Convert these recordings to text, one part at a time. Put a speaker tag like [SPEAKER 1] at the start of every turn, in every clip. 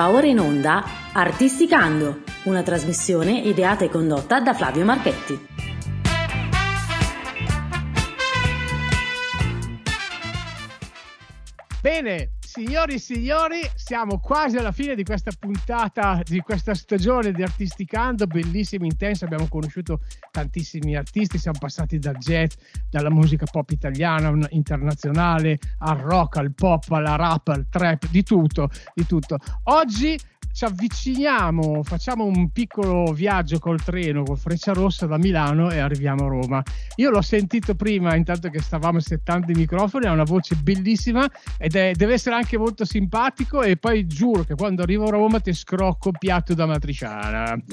[SPEAKER 1] Va ora in onda Artisticando, una trasmissione ideata e condotta da Flavio Marchetti.
[SPEAKER 2] Bene, signori e signori, siamo quasi alla fine di questa puntata, di questa stagione di Artisticando, bellissima, intensa. Abbiamo conosciuto tantissimi artisti, siamo passati dal jazz, dalla musica pop italiana, internazionale, al rock, al pop, alla rap, al trap, di tutto, di tutto. Oggi ci avviciniamo, facciamo un piccolo viaggio col treno, col Freccia Rossa da Milano e arriviamo a Roma. Io l'ho sentito prima, intanto che stavamo settando i microfoni, ha una voce bellissima ed è, deve essere anche molto simpatico e poi giuro che quando arrivo a Roma ti scrocco piatto da matriciana.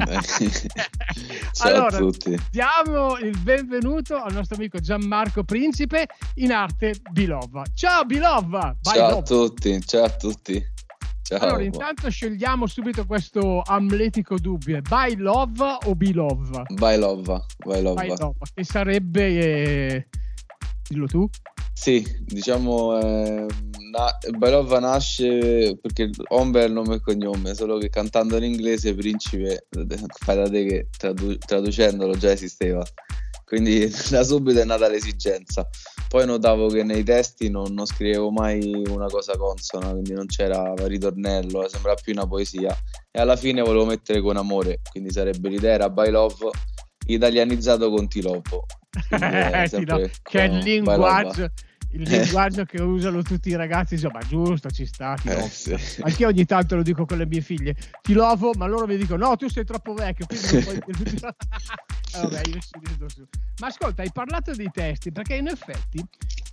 [SPEAKER 3] Ciao allora, a tutti.
[SPEAKER 2] Diamo il benvenuto al nostro amico Gianmarco Principe in arte Bilova. Ciao Bilova!
[SPEAKER 3] Ciao a tutti, ciao a tutti. Ciao.
[SPEAKER 2] Allora, intanto scegliamo subito questo amletico dubbio: by love o be love?
[SPEAKER 3] By love, by love.
[SPEAKER 2] By love che sarebbe, eh... dillo tu?
[SPEAKER 3] Sì, diciamo, eh, na- by love nasce perché Ombre è il nome e cognome, solo che cantando in inglese Principe, fai da te che tradu- traducendolo già esisteva quindi da subito è nata l'esigenza. Poi notavo che nei testi non, non scrivevo mai una cosa consona, quindi non c'era ritornello, sembrava più una poesia. E alla fine volevo mettere con amore, quindi sarebbe l'idea era by love italianizzato con ti lovo.
[SPEAKER 2] Che è il linguaggio il linguaggio che usano tutti i ragazzi, insomma, giusto, ci sta. Eh, sì. Anche io ogni tanto lo dico con le mie figlie, ti lovo, ma loro mi dicono: No, tu sei troppo vecchio. Quindi puoi... eh, vabbè, io ci rido su. Ma ascolta, hai parlato dei testi perché in effetti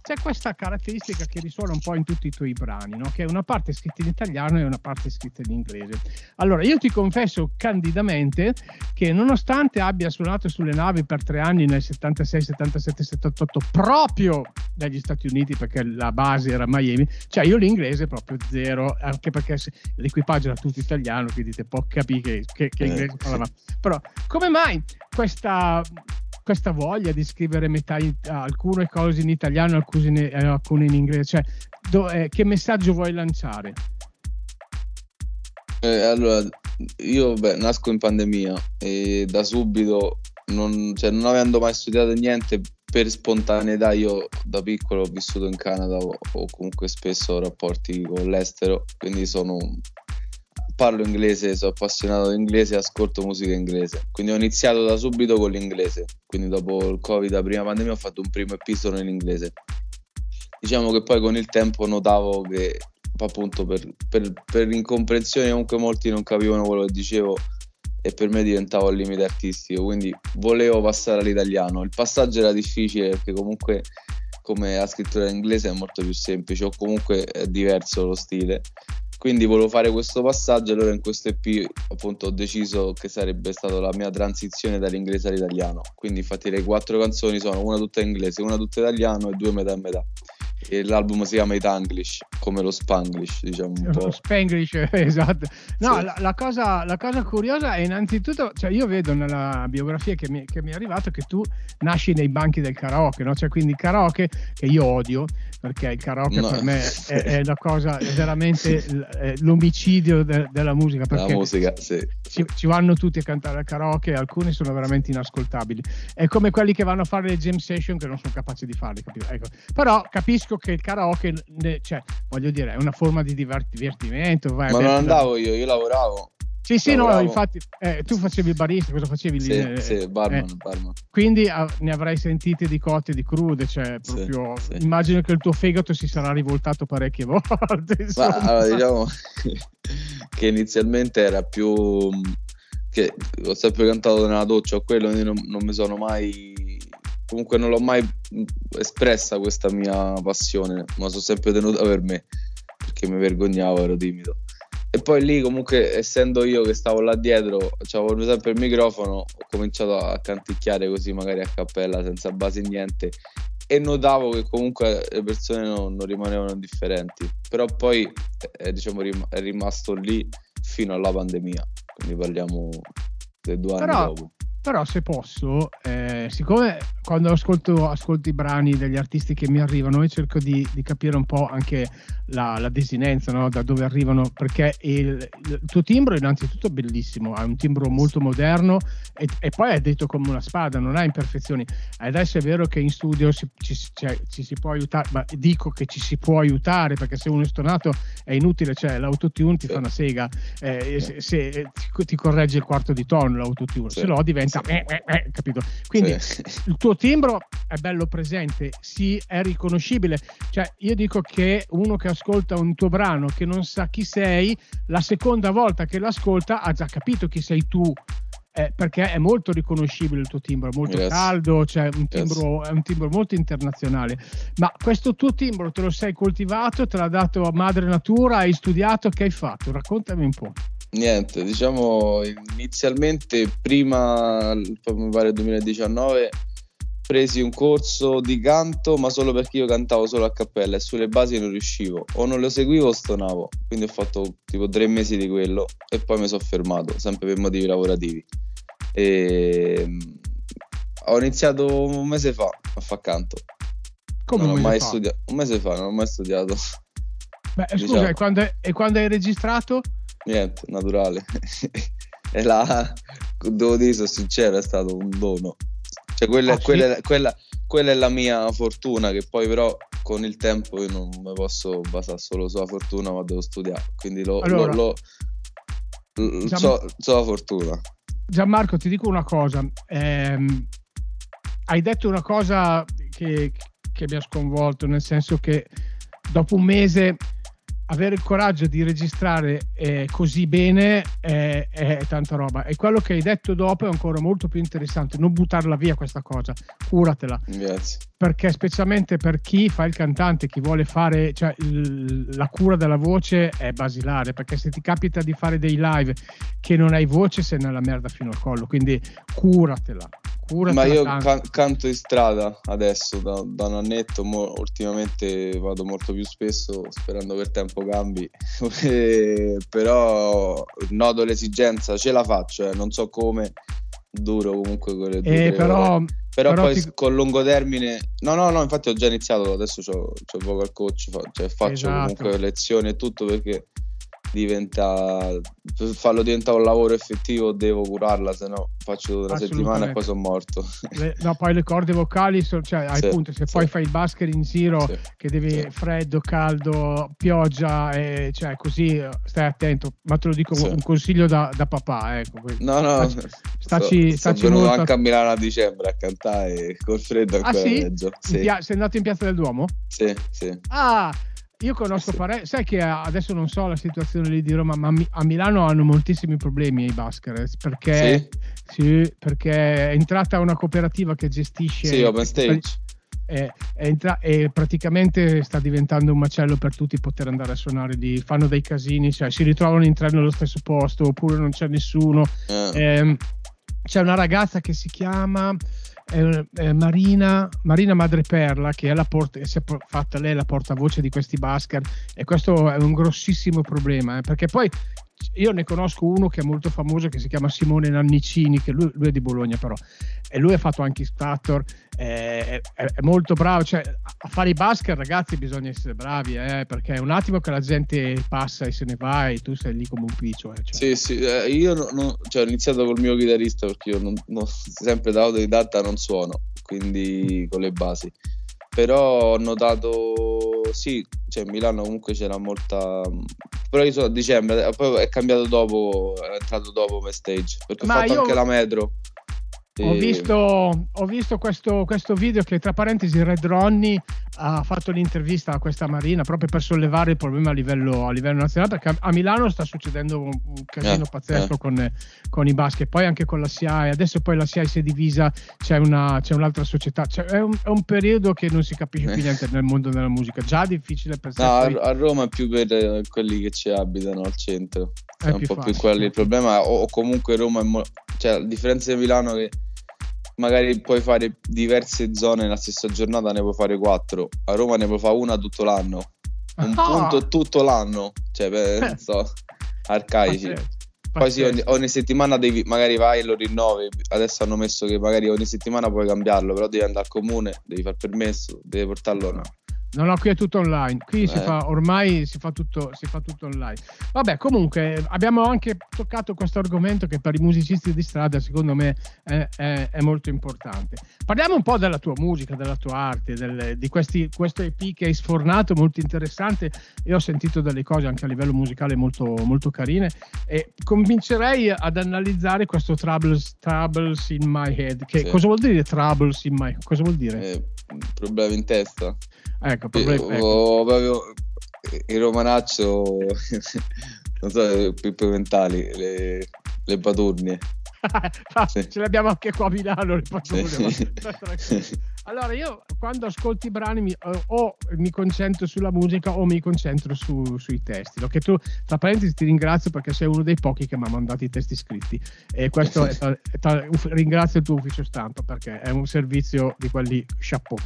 [SPEAKER 2] c'è questa caratteristica che risuona un po' in tutti i tuoi brani, no? che è una parte scritta in italiano e una parte scritta in inglese. Allora, io ti confesso candidamente che nonostante abbia suonato sulle navi per tre anni nel 76, 77, 78, proprio negli Stati Uniti, perché la base era Miami, cioè io l'inglese proprio zero, anche perché l'equipaggio era tutto italiano, quindi te può capire che, che, che inglese parlava. Però come mai questa questa voglia di scrivere metà in, alcune cose in italiano alcune, eh, alcune, in inglese? Cioè, do, eh, che messaggio vuoi lanciare?
[SPEAKER 3] Eh, allora, io beh, nasco in pandemia e da subito, non, cioè, non avendo mai studiato niente, per spontaneità io da piccolo ho vissuto in Canada o, o comunque spesso rapporti con l'estero, quindi sono parlo inglese, sono appassionato di inglese e ascolto musica inglese. Quindi ho iniziato da subito con l'inglese. Quindi dopo il Covid, la prima pandemia, ho fatto un primo episodio in inglese. Diciamo che poi con il tempo notavo che appunto per, per, per incomprensione comunque molti non capivano quello che dicevo e per me diventavo al limite artistico, quindi volevo passare all'italiano. Il passaggio era difficile perché comunque come la scrittura in inglese è molto più semplice o comunque è diverso lo stile quindi volevo fare questo passaggio allora in questo EP appunto ho deciso che sarebbe stata la mia transizione dall'inglese all'italiano. Quindi infatti le quattro canzoni sono una tutta in inglese una tutta in italiano e due metà e metà e l'album si chiama Itanglish come lo Spanglish diciamo un po'.
[SPEAKER 2] Lo Spanglish esatto no sì. la, la, cosa, la, cosa, curiosa è innanzitutto cioè io vedo nella biografia che mi, che mi, è arrivata che tu nasci nei banchi del karaoke no? cioè quindi karaoke che io odio perché il karaoke no. per me è, è una cosa è veramente l'omicidio de, della musica perché
[SPEAKER 3] la musica sì.
[SPEAKER 2] ci, ci, vanno tutti a cantare al karaoke e alcuni sono veramente inascoltabili è come quelli che vanno a fare le jam session che non sono capaci di farli ecco. però capisco capisco che il karaoke, cioè, voglio dire, è una forma di divertimento.
[SPEAKER 3] Vai, Ma non andavo io, io lavoravo.
[SPEAKER 2] Sì, sì, lavoravo. no, infatti eh, tu facevi il barista, cosa facevi
[SPEAKER 3] sì,
[SPEAKER 2] lì?
[SPEAKER 3] Eh, sì, barman, eh, barman.
[SPEAKER 2] Quindi ah, ne avrai sentite di cotte e di crude, cioè proprio sì, sì. immagino che il tuo fegato si sarà rivoltato parecchie volte.
[SPEAKER 3] Ma allora, diciamo che inizialmente era più che ho sempre cantato nella doccia o quello, quindi non, non mi sono mai comunque non l'ho mai espressa questa mia passione, ma sono sempre tenuta per me perché mi vergognavo, ero timido. E poi lì comunque essendo io che stavo là dietro, avevo sempre il microfono, ho cominciato a canticchiare così magari a cappella senza base niente e notavo che comunque le persone non, non rimanevano indifferenti. Però poi eh, diciamo è rimasto lì fino alla pandemia, quindi parliamo dei due anni
[SPEAKER 2] Però...
[SPEAKER 3] dopo
[SPEAKER 2] però se posso, eh, siccome quando ascolto, ascolto, i brani degli artisti che mi arrivano e cerco di, di capire un po' anche la, la desinenza, no? da dove arrivano, perché il, il, tuo timbro innanzitutto è bellissimo, ha un timbro molto moderno e, e, poi è detto come una spada, non ha imperfezioni. Adesso è vero che in studio si, ci, cioè, ci, si può aiutare, ma dico che ci si può aiutare perché se uno è stonato è inutile, cioè l'autotune ti fa una sega, eh, se, se, ti, ti, corregge il quarto di tono l'autotune, sì. se no diventa... Sì. Eh, eh, eh, capito? Quindi il tuo timbro è bello presente, sì, è riconoscibile. Cioè, io dico che uno che ascolta un tuo brano che non sa chi sei, la seconda volta che l'ascolta ha già capito chi sei tu. Eh, perché è molto riconoscibile il tuo timbro, molto yes. caldo, cioè un timbro, yes. è un timbro molto internazionale. Ma questo tuo timbro te lo sei coltivato, te l'ha dato a madre natura, hai studiato, che hai fatto? Raccontami un po'.
[SPEAKER 3] Niente, diciamo inizialmente prima, mi pare 2019, presi un corso di canto, ma solo perché io cantavo solo a cappella e sulle basi non riuscivo, o non lo seguivo o stonavo. Quindi ho fatto tipo tre mesi di quello e poi mi sono fermato, sempre per motivi lavorativi. E ehm, ho iniziato un mese fa a fare canto.
[SPEAKER 2] Come non
[SPEAKER 3] ho mai studiato, un mese fa, non ho mai studiato.
[SPEAKER 2] Beh, diciamo. scusa, e quando, e quando hai registrato?
[SPEAKER 3] Niente, naturale. e là, devo dire, sono sincero, è stato un dono. Cioè, quella, ah, quella, sì? quella, quella, è la mia fortuna, che poi però con il tempo io non mi posso basare solo sulla fortuna, ma devo studiare. Quindi lo, allora, lo, lo Gian... so, so, la fortuna.
[SPEAKER 2] Gianmarco, ti dico una cosa. Eh, hai detto una cosa che, che mi ha sconvolto, nel senso che dopo un mese avere il coraggio di registrare eh, così bene è, è, tanta roba. E quello che hai detto dopo è ancora molto più interessante. Non buttarla via questa cosa curatela.
[SPEAKER 3] Grazie.
[SPEAKER 2] perché specialmente per chi fa il cantante chi vuole fare cioè il, la cura della voce è basilare perché se ti capita di fare dei live che non hai voce sei nella merda fino al collo. Quindi curatela
[SPEAKER 3] ma io can- canto in strada adesso da, da un annetto, mo, ultimamente vado molto più spesso sperando che il tempo cambi, però nodo l'esigenza, ce la faccio, eh, non so come, duro comunque con le due
[SPEAKER 2] eh, però,
[SPEAKER 3] però, però, poi ti... con lungo termine, no no no, infatti ho già iniziato, adesso ho il vocal coach, cioè faccio esatto. comunque lezioni e tutto perché diventa farlo diventare un lavoro effettivo devo curarla se no faccio una settimana e poi sono morto.
[SPEAKER 2] Le, no poi le corde vocali so, cioè hai sì, punto se sì. poi fai il basket in zero sì, che devi freddo caldo pioggia e, cioè così stai attento. Ma te lo dico un consiglio da, da papà ecco
[SPEAKER 3] no no. Staci, staci, so, staci sono venuto anche a Milano a dicembre a cantare col freddo
[SPEAKER 2] ah, sì? Sì. sei andato in Piazza del Duomo?
[SPEAKER 3] sì sì.
[SPEAKER 2] Ah io conosco sì. parecchio, sai che adesso non so la situazione lì di Roma, ma a Milano hanno moltissimi problemi i Baskers perché, sì? Sì, perché è entrata una cooperativa che gestisce...
[SPEAKER 3] Sì, Open Stage.
[SPEAKER 2] È, è entra- e praticamente sta diventando un macello per tutti poter andare a suonare lì, fanno dei casini, cioè si ritrovano in tre nello stesso posto oppure non c'è nessuno. Eh. Eh, c'è una ragazza che si chiama eh, eh, Marina, Marina Madreperla che è la port- si è fatta lei la portavoce di questi Basker e questo è un grossissimo problema eh, perché poi io ne conosco uno che è molto famoso che si chiama Simone Nannicini, che lui, lui è di Bologna però, e lui ha fatto anche Stator, è, è, è, molto bravo, cioè a fare i basket ragazzi bisogna essere bravi, eh, perché è un attimo che la gente passa e se ne va e tu sei lì come un piccio. Eh,
[SPEAKER 3] cioè. Sì, sì, eh, io no, no, cioè, ho iniziato col mio chitarrista perché io non, non, sempre da autodidatta non suono, quindi con le basi però ho notato sì, cioè Milano comunque c'era molta però io sono a dicembre poi è cambiato dopo è entrato dopo come stage perché Ma ho fatto io... anche la metro
[SPEAKER 2] ho visto, ho visto questo, questo, video che tra parentesi Red Ronnie ha fatto l'intervista a questa Marina proprio per sollevare il problema a livello, a livello nazionale perché a Milano sta succedendo un, un casino eh, pazzesco eh. Con, con, i basket. Poi anche con la SIAE adesso poi la SIAE si è divisa c'è, una, c'è un'altra società. Cioè, è, un, è, un, periodo che non si capisce più eh. niente nel mondo della musica. Già difficile per
[SPEAKER 3] no, a, a, Roma è più per quelli che ci abitano al centro. È, è un po' facile. più quello il problema o, o comunque Roma è mo- cioè a differenza di Milano che magari puoi fare diverse zone nella stessa giornata, ne puoi fare quattro. A Roma ne puoi fare una tutto l'anno. Un oh. punto tutto l'anno. Cioè, non so, arcaici. Poi sì, ogni, ogni, settimana devi, magari vai e lo rinnovi. Adesso hanno messo che magari ogni settimana puoi cambiarlo, però devi andare al comune, devi far permesso, devi portarlo. No.
[SPEAKER 2] No, no, qui è tutto online. Qui eh. si fa, ormai si fa, tutto, si fa tutto online. Vabbè, comunque abbiamo anche toccato questo argomento che per i musicisti di strada secondo me è, è, è molto importante. Parliamo un po' della tua musica, della tua arte, del, di questi, questo EP che hai sfornato, molto interessante. Io ho sentito delle cose anche a livello musicale molto, molto carine e convincerei ad analizzare questo Troubles, troubles in My Head. Che, sì. Cosa vuol dire Troubles in My Head? Cosa vuol dire?
[SPEAKER 3] Eh, problemi in testa.
[SPEAKER 2] Ecco,
[SPEAKER 3] ecco. proprio il romanaccio, non so, Pippo Mentali, le, le paturnie.
[SPEAKER 2] sì. Ce l'abbiamo anche qua a Milano, le paturnie. Sì. Allora, io quando ascolti i brani mi, o mi concentro sulla musica o mi concentro su, sui testi. No? Che tu, tra parentesi, ti ringrazio perché sei uno dei pochi che mi ha mandato i testi scritti. E questo è, è, è, ringrazio il tuo ufficio stampa perché è un servizio di quelli chapeau.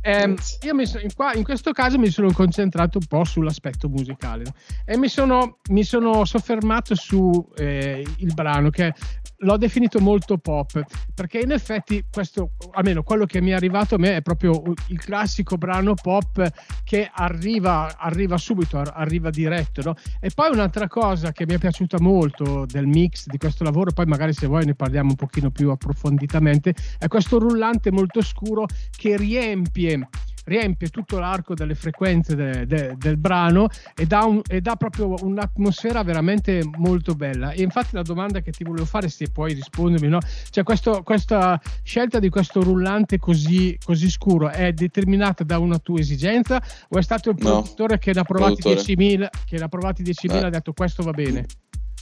[SPEAKER 2] Eh, io mi qua, in, questo caso mi sono concentrato un po' sull'aspetto musicale no? e mi sono, mi sono soffermato sul eh, brano che l'ho definito molto pop perché in effetti questo, almeno quello che mi è arrivato a me è proprio il classico brano pop che arriva, arriva subito, arriva diretto. No? E poi un'altra cosa che mi è piaciuta molto del mix di questo lavoro, poi magari se vuoi ne parliamo un pochino più approfonditamente, è questo rullante molto scuro che riempie riempie tutto l'arco delle frequenze de, de, del brano e dà, un, e dà, proprio un'atmosfera veramente molto bella. E infatti la domanda che ti volevo fare, se puoi rispondermi, no? cioè questo, questa scelta di questo rullante così, così, scuro è determinata da una tua esigenza o è stato il produttore no, che ne ha provati 10.000 che ne ha provati 10.000 e ha detto questo va bene?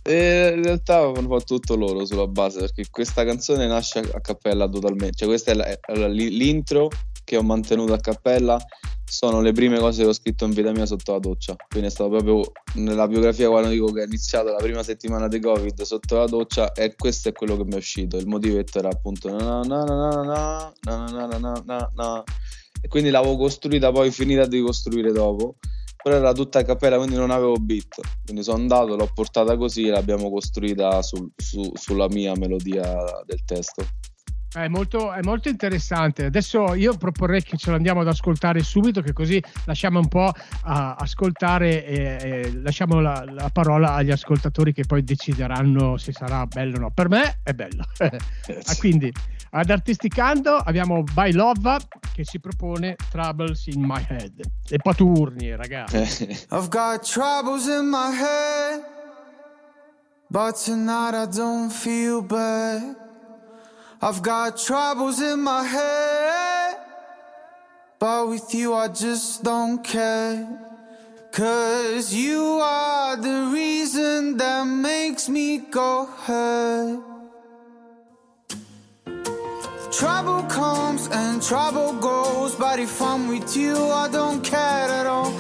[SPEAKER 3] E in realtà hanno fatto tutto loro sulla base perché questa canzone nasce a cappella totalmente, cioè questa è la, l'intro che ho mantenuto a cappella sono le prime cose che ho scritto in vita mia sotto la doccia. Quindi è stato proprio nella biografia quando dico che è iniziato la prima settimana di Covid sotto la doccia e questo è quello che mi è uscito. Il motivetto era appunto na na na na na e quindi l'avevo costruita poi finita di costruire dopo. Però era tutta a cappella, quindi non avevo beat. Quindi sono andato, l'ho portata così e l'abbiamo costruita sul, su, sulla mia melodia del testo.
[SPEAKER 2] È molto, è molto, interessante. Adesso io proporrei che ce l'andiamo ad ascoltare subito, che così lasciamo un po' ascoltare e, e lasciamo la, la, parola agli ascoltatori che poi decideranno se sarà bello o no. Per me è bello. Yes. ah, quindi ad Artisticando abbiamo By Love che si propone Troubles in My Head. Le paturnie, ragazzi. I've got troubles in my head, but tonight I don't feel bad. I've got troubles in my head, but with you I just don't care. Cause you are the reason that makes me go ahead. Trouble comes and trouble goes, but if I'm with you, I don't care at all.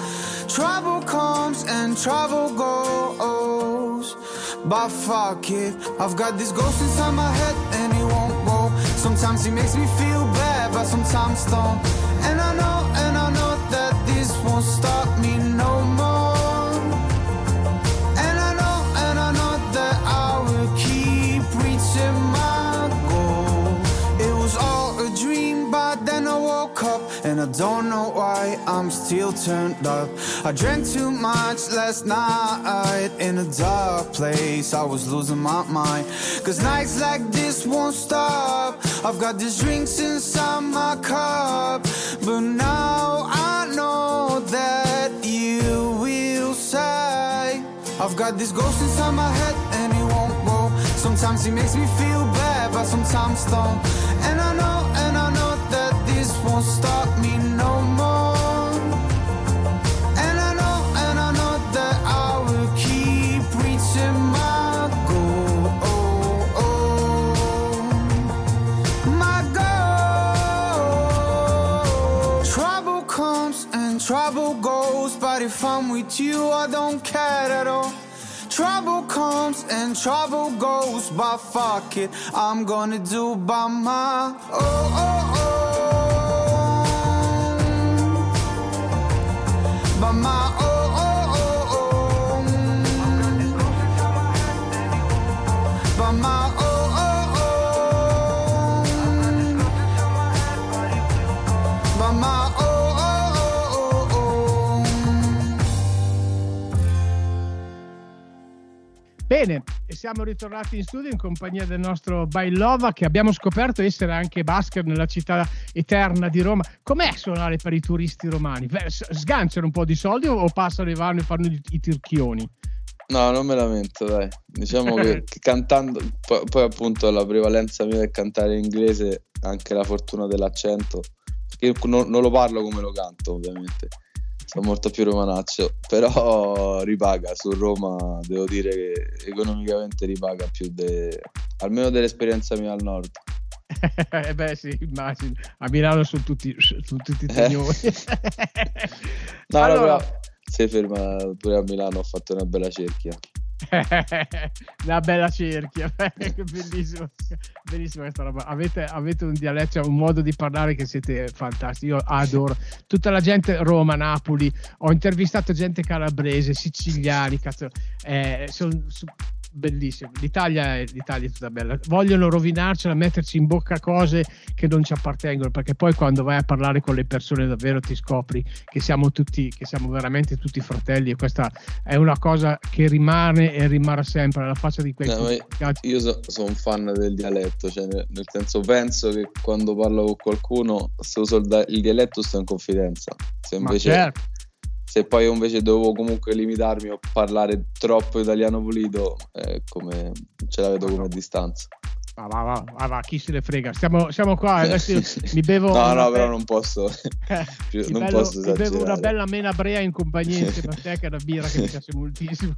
[SPEAKER 2] Trouble comes and trouble goes, but fuck it. I've got this ghost inside my head and it won't Sometimes he makes me feel bad, but sometimes don't. And I know, don't know why I'm still turned up. I drank too much last night in a dark place. I was losing my mind. Cause nights like this won't stop. I've got these drinks inside my cup. But now I know that you will say. I've got this ghost inside my head and it won't go. Sometimes it makes me feel bad, but sometimes don't. And I know, and I know that this won't stop Trouble goes, but if I'm with you, I don't care at all. Trouble comes and trouble goes, but fuck it, I'm gonna do by my oh oh oh. Bene, e siamo ritornati in studio in compagnia del nostro Bailova che abbiamo scoperto essere anche basker nella città eterna di Roma. Com'è suonare per i turisti romani? Sganciano un po' di soldi o passano e vanno e fanno i, tirchioni?
[SPEAKER 3] No, non me lamento, dai. Diciamo che, cantando, poi, poi, appunto la prevalenza mia è cantare in inglese, anche la fortuna dell'accento, perché io non, non lo parlo come lo canto, ovviamente. Sono molto più romanaccio, però ripaga su Roma, devo dire che economicamente ripaga più de, almeno dell'esperienza mia al nord.
[SPEAKER 2] eh beh sì, immagino. A Milano sono tutti, sono tutti signori.
[SPEAKER 3] no, allora, no, si ferma pure a Milano, ho fatto una bella cerchia.
[SPEAKER 2] Una bella cerchia, bellissimo, bellissima questa roba. Avete, avete, un dialetto, un modo di parlare che siete fantastici. Io adoro tutta la gente Roma, Napoli. Ho intervistato gente calabrese, siciliani, cazzo, eh, sono bellissimo. L'Italia è, l'Italia è tutta bella. Vogliono rovinarcela, metterci in bocca cose che non ci appartengono, perché poi quando vai a parlare con le persone davvero ti scopri che siamo tutti, che siamo veramente tutti fratelli e questa è una cosa che rimane e rimarrà sempre alla faccia di quei no,
[SPEAKER 3] Io sono so un fan del dialetto, cioè nel, nel, senso penso che quando parlo con qualcuno, se uso il, il dialetto sto in confidenza. Se invece... Certo se poi invece dovevo comunque limitarmi a parlare troppo italiano pulito, eh, come, ce la vedo come distanza.
[SPEAKER 2] Va, va, va, va, va, chi se ne frega. Stiamo, siamo qua. Adesso mi bevo.
[SPEAKER 3] no, no, però non posso.
[SPEAKER 2] più, non bello, posso mi bevo una bella mena brea in compagnia insieme a te, che è una birra che mi piace moltissimo.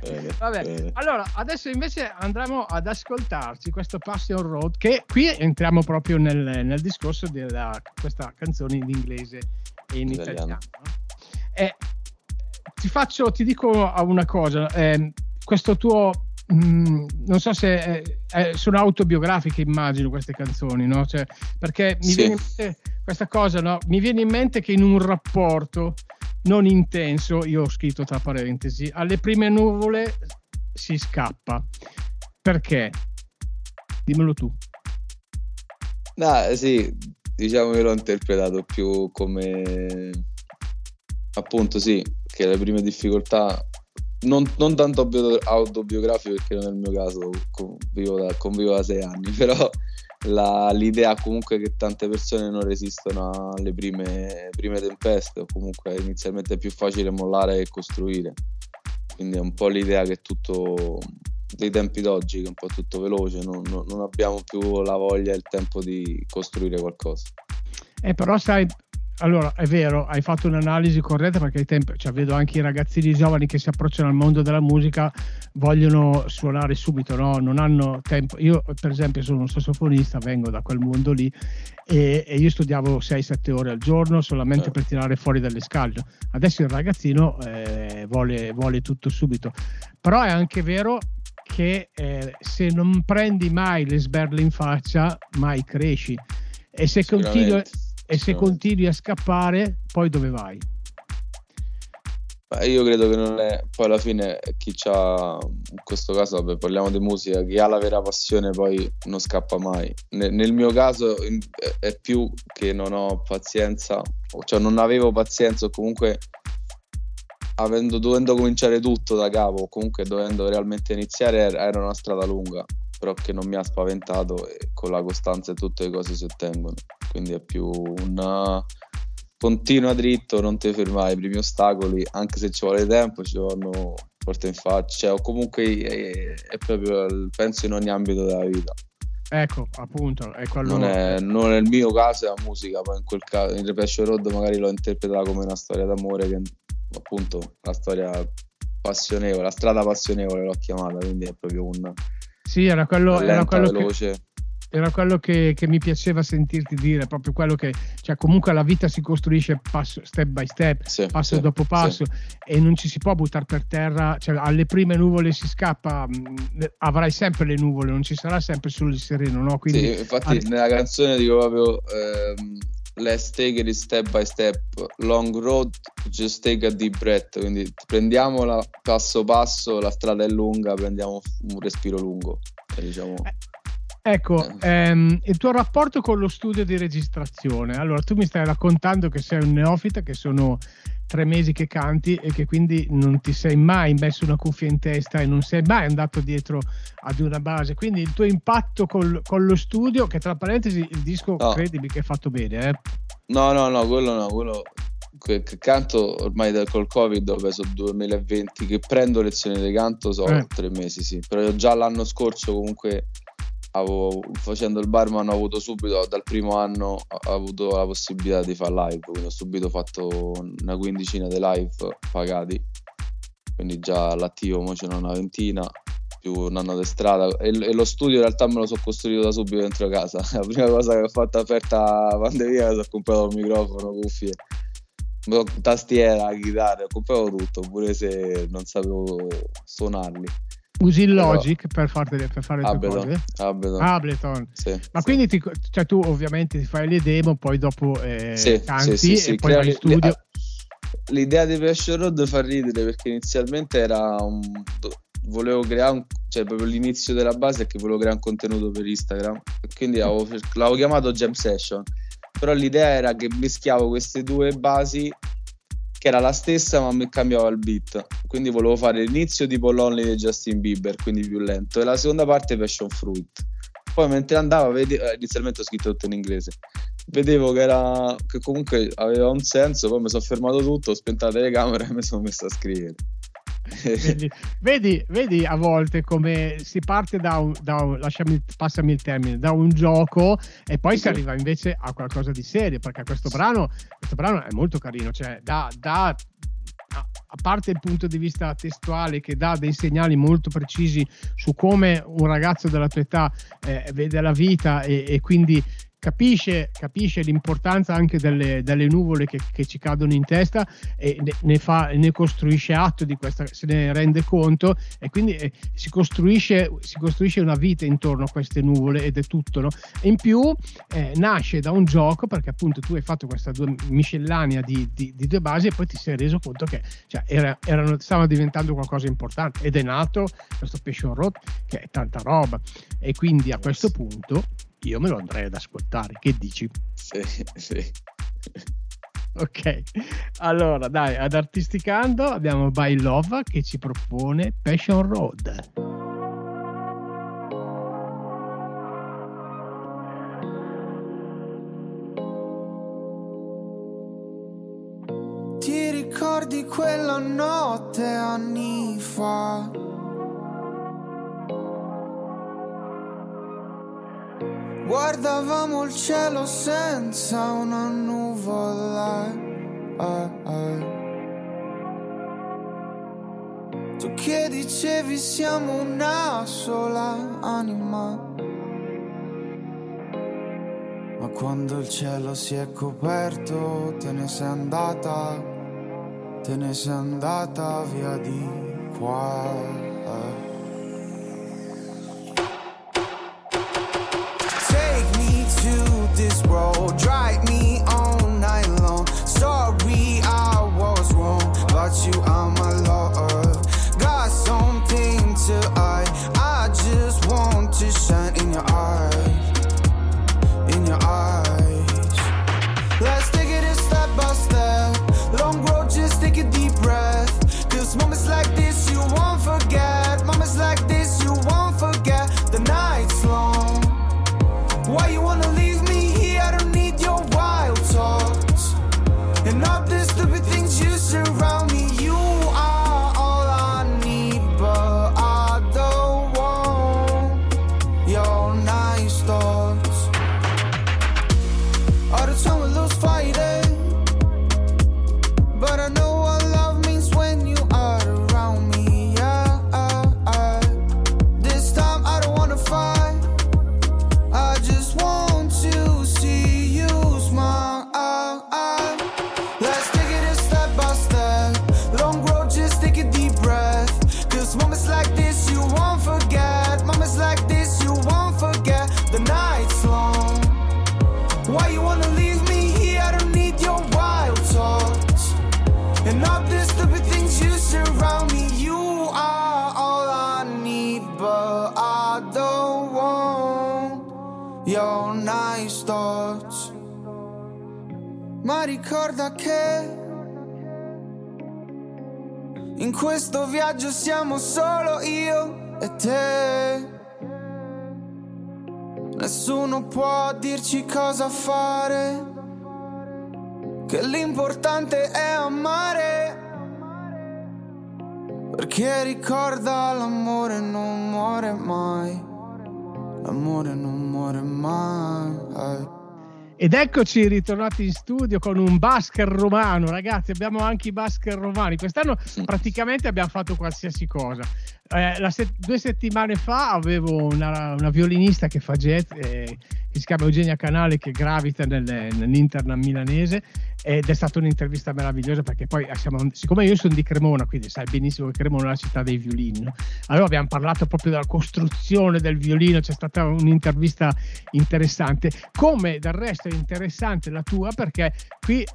[SPEAKER 2] bene, Vabbè, bene. allora adesso invece andremo ad ascoltarci questo Passion Road. Che qui entriamo proprio nel, nel discorso di questa canzone in inglese e in italiano. italiano. Eh, ti faccio, ti dico una cosa, eh, questo tuo Mm, non so se eh, eh, sono autobiografiche, immagino queste canzoni, no? Cioè, perché mi sì. viene in mente questa cosa, no? Mi viene in mente che in un rapporto non intenso, io ho scritto tra parentesi, alle prime nuvole si scappa. Perché? Dimmelo tu.
[SPEAKER 3] No, sì, diciamo che l'ho interpretato più come appunto sì, che le prime difficoltà non, non tanto autobiografico perché non è il mio caso, convivo da, convivo da sei anni, però la, l'idea comunque che tante persone non resistono alle prime, prime tempeste o comunque inizialmente è più facile mollare che costruire. Quindi è un po' l'idea che tutto dei tempi d'oggi, che è un po' tutto veloce, non, non abbiamo più la voglia e il tempo di costruire qualcosa.
[SPEAKER 2] Eh, però sai, allora, è vero, hai fatto un'analisi corretta perché ai tempi, cioè, vedo anche i ragazzini giovani che si approcciano al mondo della musica, vogliono suonare subito, no? non hanno tempo. Io, per esempio, sono un sassofonista, vengo da quel mondo lì e, e io studiavo 6-7 ore al giorno solamente eh. per tirare fuori dalle scale. Adesso il ragazzino eh, vuole, vuole tutto subito. Però è anche vero che eh, se non prendi mai le sberle in faccia, mai cresci. E se continui e se continui a scappare, poi dove vai?
[SPEAKER 3] Io credo che non è, poi alla fine chi ha, in questo caso vabbè, parliamo di musica, chi ha la vera passione poi non scappa mai. Nel, nel mio caso è più che non ho pazienza, cioè non avevo pazienza o comunque avendo, dovendo cominciare tutto da capo, comunque dovendo realmente iniziare era una strada lunga però che non mi ha spaventato e con la costanza tutte le cose si ottengono. Quindi è più una continua dritto, non ti fermare ai primi ostacoli, anche se ci vuole tempo, ci vanno porte in faccia, cioè, o comunque è, è proprio, penso in ogni ambito della vita.
[SPEAKER 2] Ecco, appunto, è quello...
[SPEAKER 3] non, è, non è il mio caso, è la musica, poi in quel caso, in Repassion Road magari l'ho interpretata come una storia d'amore, che appunto la storia passionevole, la strada passionevole l'ho chiamata, quindi è proprio un,
[SPEAKER 2] sì, era quello, era quello che, era quello che, che, mi piaceva sentirti dire, proprio quello che, cioè comunque la vita si costruisce passo, step by step, sì, passo sì, dopo passo sì. e non ci si può buttare per terra, cioè alle prime nuvole si scappa, mm, avrai sempre le nuvole, non ci sarà sempre solo il sereno, no?
[SPEAKER 3] Quindi, sì, infatti al... nella canzone dico proprio... Ehm, let's take it step by step, long road, just take a deep breath, quindi prendiamola passo passo, la strada è lunga, prendiamo un respiro lungo. Diciamo.
[SPEAKER 2] Eh, ecco, eh. ehm, il tuo rapporto con lo studio di registrazione. Allora, tu mi stai raccontando che sei un neofita, che sono tre mesi che canti e che quindi non ti sei mai messo una cuffia in testa e non sei mai andato dietro ad una base. Quindi il tuo impatto col, con lo studio, che tra parentesi il disco no. credimi che è fatto bene. Eh?
[SPEAKER 3] No, no, no, quello no, quello che canto ormai col covid ho preso 2020 che prendo lezioni di canto so eh. tre mesi sì però già l'anno scorso comunque avevo, facendo il barman ho avuto subito dal primo anno ho avuto la possibilità di fare live quindi ho subito fatto una quindicina di live pagati. Quindi già all'attivo mo c'è una ventina più un anno di strada. E, e, lo studio in realtà me lo sono costruito da subito dentro casa. La prima cosa che ho fatto aperta la pandemia che ho comprato il microfono, cuffie tastiera, chitarra, ho comprato tutto pure se non sapevo suonarli
[SPEAKER 2] Usi il Logic Però... per, farti, per fare le tue cose?
[SPEAKER 3] Ableton.
[SPEAKER 2] Ableton. Sì, Ma sì. quindi ti, cioè tu ovviamente ti fai le demo, poi dopo eh,
[SPEAKER 3] sì,
[SPEAKER 2] canti
[SPEAKER 3] sì,
[SPEAKER 2] e poi vai in studio.
[SPEAKER 3] L'idea di Passion Road fa ridere perché inizialmente era un... volevo creare un... cioè proprio l'inizio della base è che volevo creare un contenuto per Instagram quindi avevo, l'avevo chiamato Jam Session però l'idea era che mischiavo queste due basi che era la stessa ma mi cambiava il beat. Quindi volevo fare l'inizio tipo Lonely di Justin Bieber quindi più lento e la seconda parte Passion Fruit. Poi mentre andava vede- eh, inizialmente ho scritto tutto in inglese. Vedevo che, era, che comunque aveva un senso poi mi sono fermato tutto ho spento la telecamera e mi sono messo a scrivere
[SPEAKER 2] vedi, vedi, vedi, a volte come si parte da un, da un lasciami, passami il termine, da un gioco e poi sì. si arriva invece a qualcosa di serio, perché questo brano, questo brano è molto carino, cioè da, da a parte il punto di vista testuale che dà dei segnali molto precisi su come un ragazzo della tua età eh, vede la vita e, e quindi capisce, capisce l'importanza anche delle, delle nuvole che, che, ci cadono in testa e ne, ne, fa, ne, costruisce atto di questa, se ne rende conto e quindi eh, si, costruisce, si, costruisce, una vita intorno a queste nuvole ed è tutto. No? In più eh, nasce da un gioco perché appunto tu hai fatto questa due miscellanea di, di, di, due basi e poi ti sei reso conto che cioè, era, erano, stava diventando qualcosa di importante ed è nato questo Passion Road che è tanta roba e quindi a questo punto io me lo andrei ad ascoltare. Che dici?
[SPEAKER 3] Sì, sì.
[SPEAKER 2] Ok, allora dai, ad Artisticando abbiamo By Love che ci propone Passion Road.
[SPEAKER 4] Ti ricordi quella notte anni fa? Guardavamo il cielo senza una nuvola. Ah, ah. Tu che dicevi siamo una sola anima. Ma quando il cielo si è coperto te ne sei andata, te ne sei andata via di qua. to this road right Nessuno può dirci cosa fare, che l'importante è amare. Perché ricorda l'amore non muore mai, l'amore non muore mai.
[SPEAKER 2] Ed eccoci ritornati in studio con un basker romano, ragazzi. Abbiamo anche i basker romani. Quest'anno praticamente abbiamo fatto qualsiasi cosa. Eh, set- due settimane fa avevo una, una violinista che fa jazz, eh, che si chiama Eugenia Canale, che gravita nelle, nell'Interna milanese ed è stata un'intervista meravigliosa perché poi siamo, siccome io sono di Cremona, quindi sai benissimo che Cremona è la città dei violini, allora abbiamo parlato proprio della costruzione del violino, c'è stata un'intervista interessante, come del resto è interessante la tua perché qui,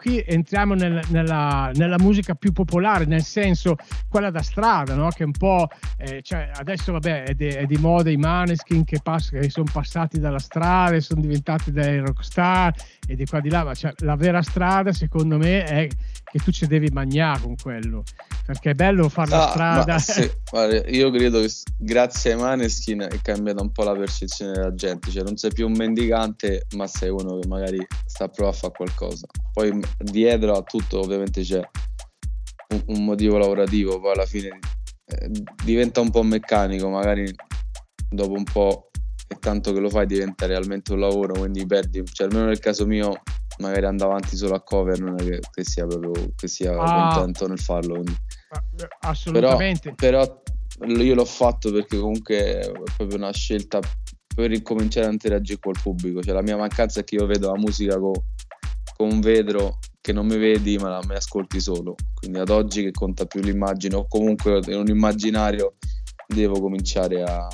[SPEAKER 2] qui entriamo nel, nella, nella, musica più popolare, nel senso quella da strada, no? che un po' eh, cioè adesso vabbè è di, è di, moda i maneskin che, pass- che sono passati dalla strada e sono diventati dei rockstar e di qua di là, ma cioè, la vera strada secondo me è che tu ci devi mangiare con quello, perché è bello fare la ah, strada.
[SPEAKER 3] Sì, guarda, io credo che grazie ai Maneskin è cambiata un po' la percezione della gente, cioè non sei più un mendicante, ma sei uno che magari sta a provare a fare qualcosa. Poi dietro a tutto ovviamente c'è un, un motivo lavorativo, poi alla fine eh, diventa un po' meccanico, magari dopo un po' e tanto che lo fai diventa realmente un lavoro, quindi perdi, cioè almeno nel caso mio magari andavo avanti solo a cover, non è che, che sia proprio che sia ah, contento nel farlo. Quindi.
[SPEAKER 2] Eh, assolutamente.
[SPEAKER 3] Però, però, io l'ho fatto perché comunque è proprio una scelta per ricominciare a interagire col pubblico, cioè la mia mancanza è che io vedo la musica con, con un vetro che non mi vedi ma la mi ascolti solo, quindi ad oggi che conta più l'immagine o comunque in un immaginario devo cominciare a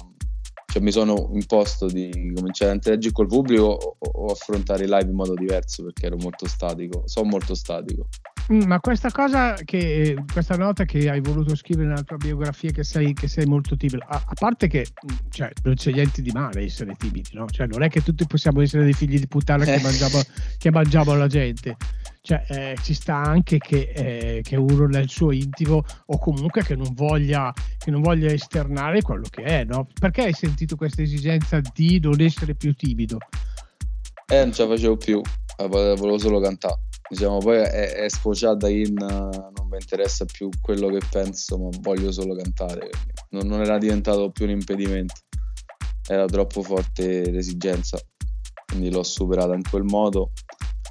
[SPEAKER 3] cioè, mi sono imposto di cominciare a interagire col pubblico o, o, affrontare i live in modo diverso perché ero molto statico, sono molto statico.
[SPEAKER 2] Mm, ma questa cosa che questa nota che hai voluto scrivere nella tua biografia che sei, che sei molto timido, a, a, parte che mm, cioè, non c'è niente di male essere timidi, no? Cioè, non è che tutti possiamo essere dei figli di puttana che, mangiamo, che mangiamo la gente cioè, eh, ci sta anche che, eh, che, uno nel suo intimo o comunque che non, voglia, che non voglia esternare quello che è, no? Perché hai sentito questa esigenza di non essere più timido?
[SPEAKER 3] Eh, non ce la facevo più, eh, volevo solo cantare. Diciamo, poi è, è sfociata in uh, non mi interessa più quello che penso, ma voglio solo cantare. Non, non era diventato più un impedimento, era troppo forte l'esigenza, quindi l'ho superata in quel modo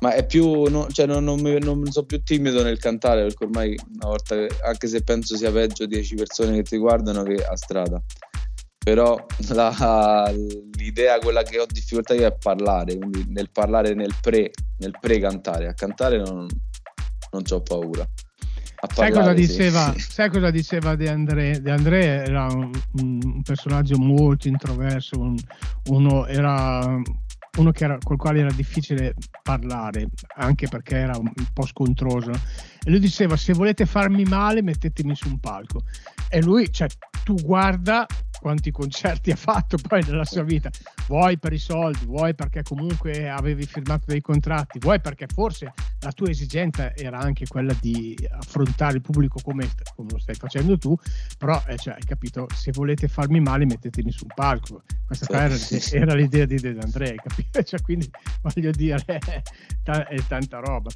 [SPEAKER 3] ma è più no, cioè non, non, mi, non, sono più timido nel cantare perché ormai una volta che, anche se penso sia peggio 10 persone che ti guardano che a strada però la, l'idea quella che ho difficoltà io è parlare quindi nel parlare nel pre nel pre cantare a cantare non, non ho paura
[SPEAKER 2] sai, cosa diceva, sì. sai cosa diceva De André? De André era un, un personaggio molto introverso, un, uno era uno era, col quale era difficile parlare, anche perché era un po' scontroso. E lui diceva: Se volete farmi male, mettetemi su un palco. E lui, cioè, tu guarda quanti concerti ha fatto poi nella sua vita, vuoi per i soldi, vuoi perché comunque avevi firmato dei contratti, vuoi perché forse la tua esigenza era anche quella di affrontare il pubblico come, come lo stai facendo tu, però eh, cioè, hai capito, se volete farmi male mettetemi sul palco, questa era, era, l'idea di De Andrea, capito? Cioè, quindi voglio dire, è, è tanta roba.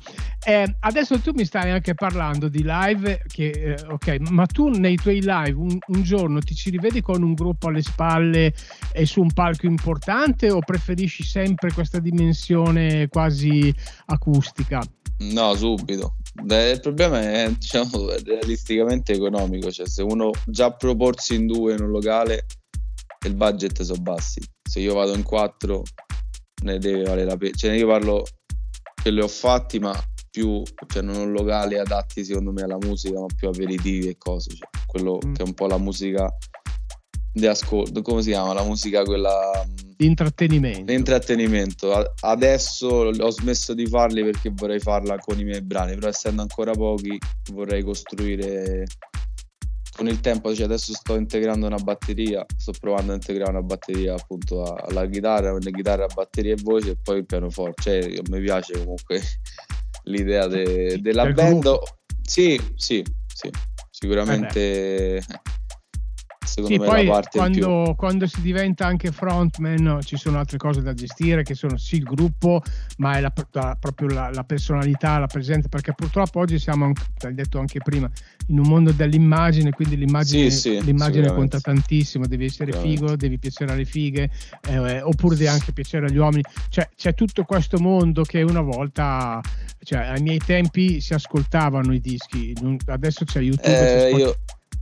[SPEAKER 2] Eh, adesso tu mi stai anche parlando di live, che, eh, ok, ma tu nei tuoi live un, un giorno ti ci rivedi con un gruppo alle spalle e su un palco importante o preferisci sempre questa dimensione quasi acustica?
[SPEAKER 3] No, subito. Beh, il problema è diciamo, realisticamente economico, cioè se uno già proporsi in due in un locale il budget sono bassi. Se io vado in quattro ne deve valere la pena. Cioè io parlo che li ho fatti, ma più, cioè non locali adatti secondo me alla musica, ma più aperitivi e cose. Cioè, quello mm. che è un po' la musica di ascolto, come si chiama? La musica quella...
[SPEAKER 2] Di intrattenimento.
[SPEAKER 3] Intrattenimento. Adesso ho smesso di farli perché vorrei farla con i miei brani, però essendo ancora pochi vorrei costruire con il tempo, cioè adesso sto integrando una batteria, sto provando a integrare una batteria appunto alla chitarra, una chitarra, batteria e voce e poi il pianoforte, cioè mi piace comunque l'idea de, della band. Sì, sì, sì, sicuramente. Eh secondo
[SPEAKER 2] sì,
[SPEAKER 3] me
[SPEAKER 2] poi
[SPEAKER 3] la parte
[SPEAKER 2] quando, quando, si diventa anche frontman ci sono altre cose da gestire che sono sì il gruppo ma è la, la, proprio la, la, personalità, la presenza perché purtroppo oggi siamo, l'hai detto anche prima, in un mondo dell'immagine quindi l'immagine,
[SPEAKER 3] sì, sì,
[SPEAKER 2] l'immagine conta tantissimo, devi essere figo, devi piacere alle fighe eh, oppure devi anche piacere agli uomini, cioè c'è tutto questo mondo che una volta cioè ai miei tempi si ascoltavano i dischi adesso c'è YouTube
[SPEAKER 3] eh,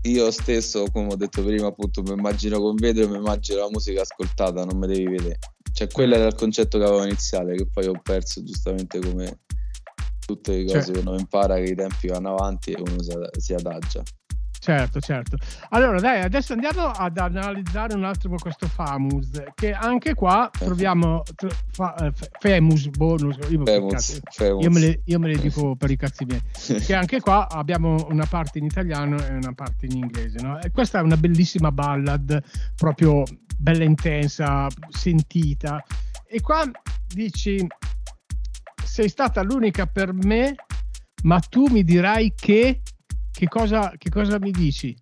[SPEAKER 3] io stesso, come ho detto prima, appunto, mi immagino con video, mi immagino la musica ascoltata, non mi devi vedere. Cioè, quello era il concetto che avevo iniziale, che poi ho perso giustamente come tutte le cose, cioè. uno impara che i tempi vanno avanti e uno si adagia.
[SPEAKER 2] Certo, certo. Allora, dai, adesso andiamo ad analizzare un attimo questo Famus, che anche qua eh. troviamo fa, eh, Femus, bonus, io,
[SPEAKER 3] Femus, Femus.
[SPEAKER 2] Io, me le, io, me le, dico per i cazzi miei, che anche qua abbiamo una parte in italiano e una parte in inglese, no? E questa è una bellissima ballad, proprio bella intensa, sentita. E qua dici, sei stata l'unica per me, ma tu mi dirai che che cosa, che cosa mi dici?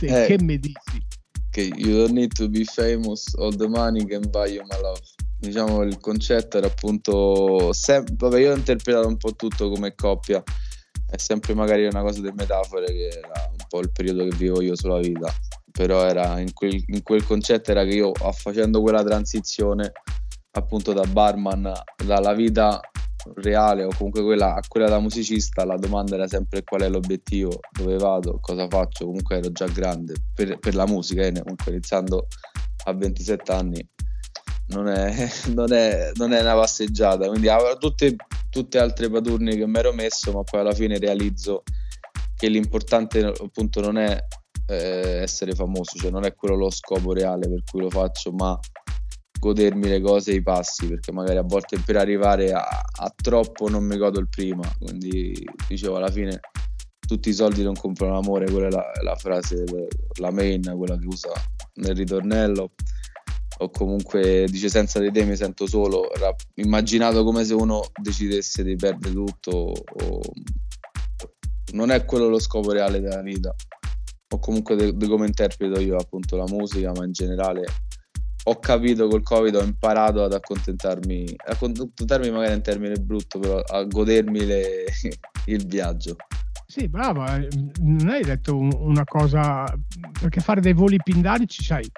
[SPEAKER 2] Eh, che mi dici?
[SPEAKER 3] Che you don't need to be famous, all the money can buy you my love. Diciamo il concetto era appunto, sem- vabbè io ho interpretato un po' tutto come coppia, è sempre magari una cosa delle metafore che era un po' il periodo che vivo io sulla vita, però era in quel, in quel concetto era che io facendo quella transizione appunto da barman dalla vita reale o comunque quella, a quella da musicista la domanda era sempre qual è l'obiettivo, dove vado, cosa faccio, comunque ero già grande per, per la musica, eh, comunque iniziando a 27 anni non è, non è, non è una passeggiata, quindi avrò tutte, tutte altre padurne che mi ero messo, ma poi alla fine realizzo che l'importante appunto non è eh, essere famoso, cioè non è quello lo scopo reale per cui lo faccio, ma godermi le cose e i passi perché magari a volte per arrivare a, a, troppo non mi godo il prima quindi dicevo alla fine tutti i soldi non comprano l'amore quella è la, la frase la main quella che usa nel ritornello. O comunque dice senza di te mi sento solo. Era immaginato come se uno decidesse di perdere tutto o... non è quello lo scopo reale della vita. O comunque di come interpreto io appunto la musica ma in generale ho capito col Covid, ho imparato ad accontentarmi, accontentarmi magari in termini brutto, però a godermi le, il viaggio.
[SPEAKER 2] Sì, bravo, eh, non hai detto una cosa, perché fare dei voli pindarici, sai,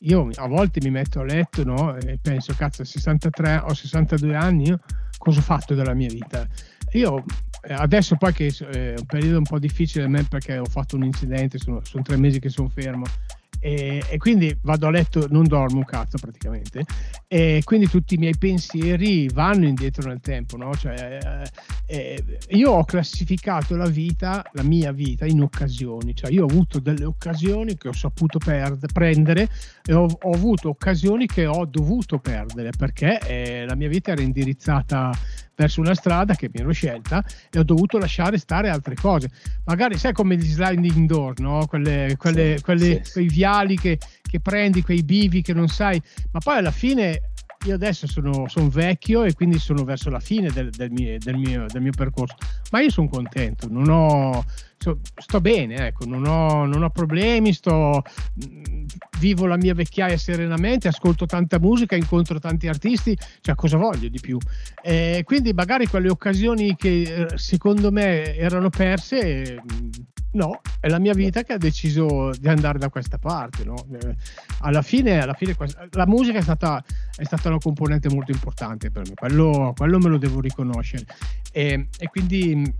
[SPEAKER 2] io a volte mi metto a letto no? e penso, cazzo, 63 o 62 anni, cosa ho fatto della mia vita? Io eh, adesso poi che è un periodo un po' difficile per me perché ho fatto un incidente, sono, sono tre mesi che sono fermo e, e, quindi vado a letto, non dormo un cazzo praticamente, e quindi tutti i miei pensieri vanno indietro nel tempo. No? Cioè, eh, eh, io ho classificato la vita, la mia vita, in occasioni, cioè io ho avuto delle occasioni che ho saputo perde, prendere e ho, ho, avuto occasioni che ho dovuto perdere perché eh, la mia vita era indirizzata verso una strada che mi ero scelta e ho dovuto lasciare stare altre cose. Magari sai come gli sliding door, no? quelle, quelle, sì, quelle, sì. quei viali che, che prendi, quei bivi che non sai, ma poi alla fine io adesso sono, sono, vecchio e quindi sono verso la fine del, del, mio, del, mio, del mio, percorso, ma io sono contento, non ho, so, sto bene, ecco, non, ho, non ho problemi, sto, vivo la mia vecchiaia serenamente, ascolto tanta musica, incontro tanti artisti, cioè cosa voglio di più? Eh, quindi magari quelle occasioni che eh, secondo me erano perse No, è la mia vita che ha deciso di andare da questa parte. No? Eh, alla fine, alla fine la musica è stata, è stata, una componente molto importante per me, quello, quello me lo devo riconoscere. E, e quindi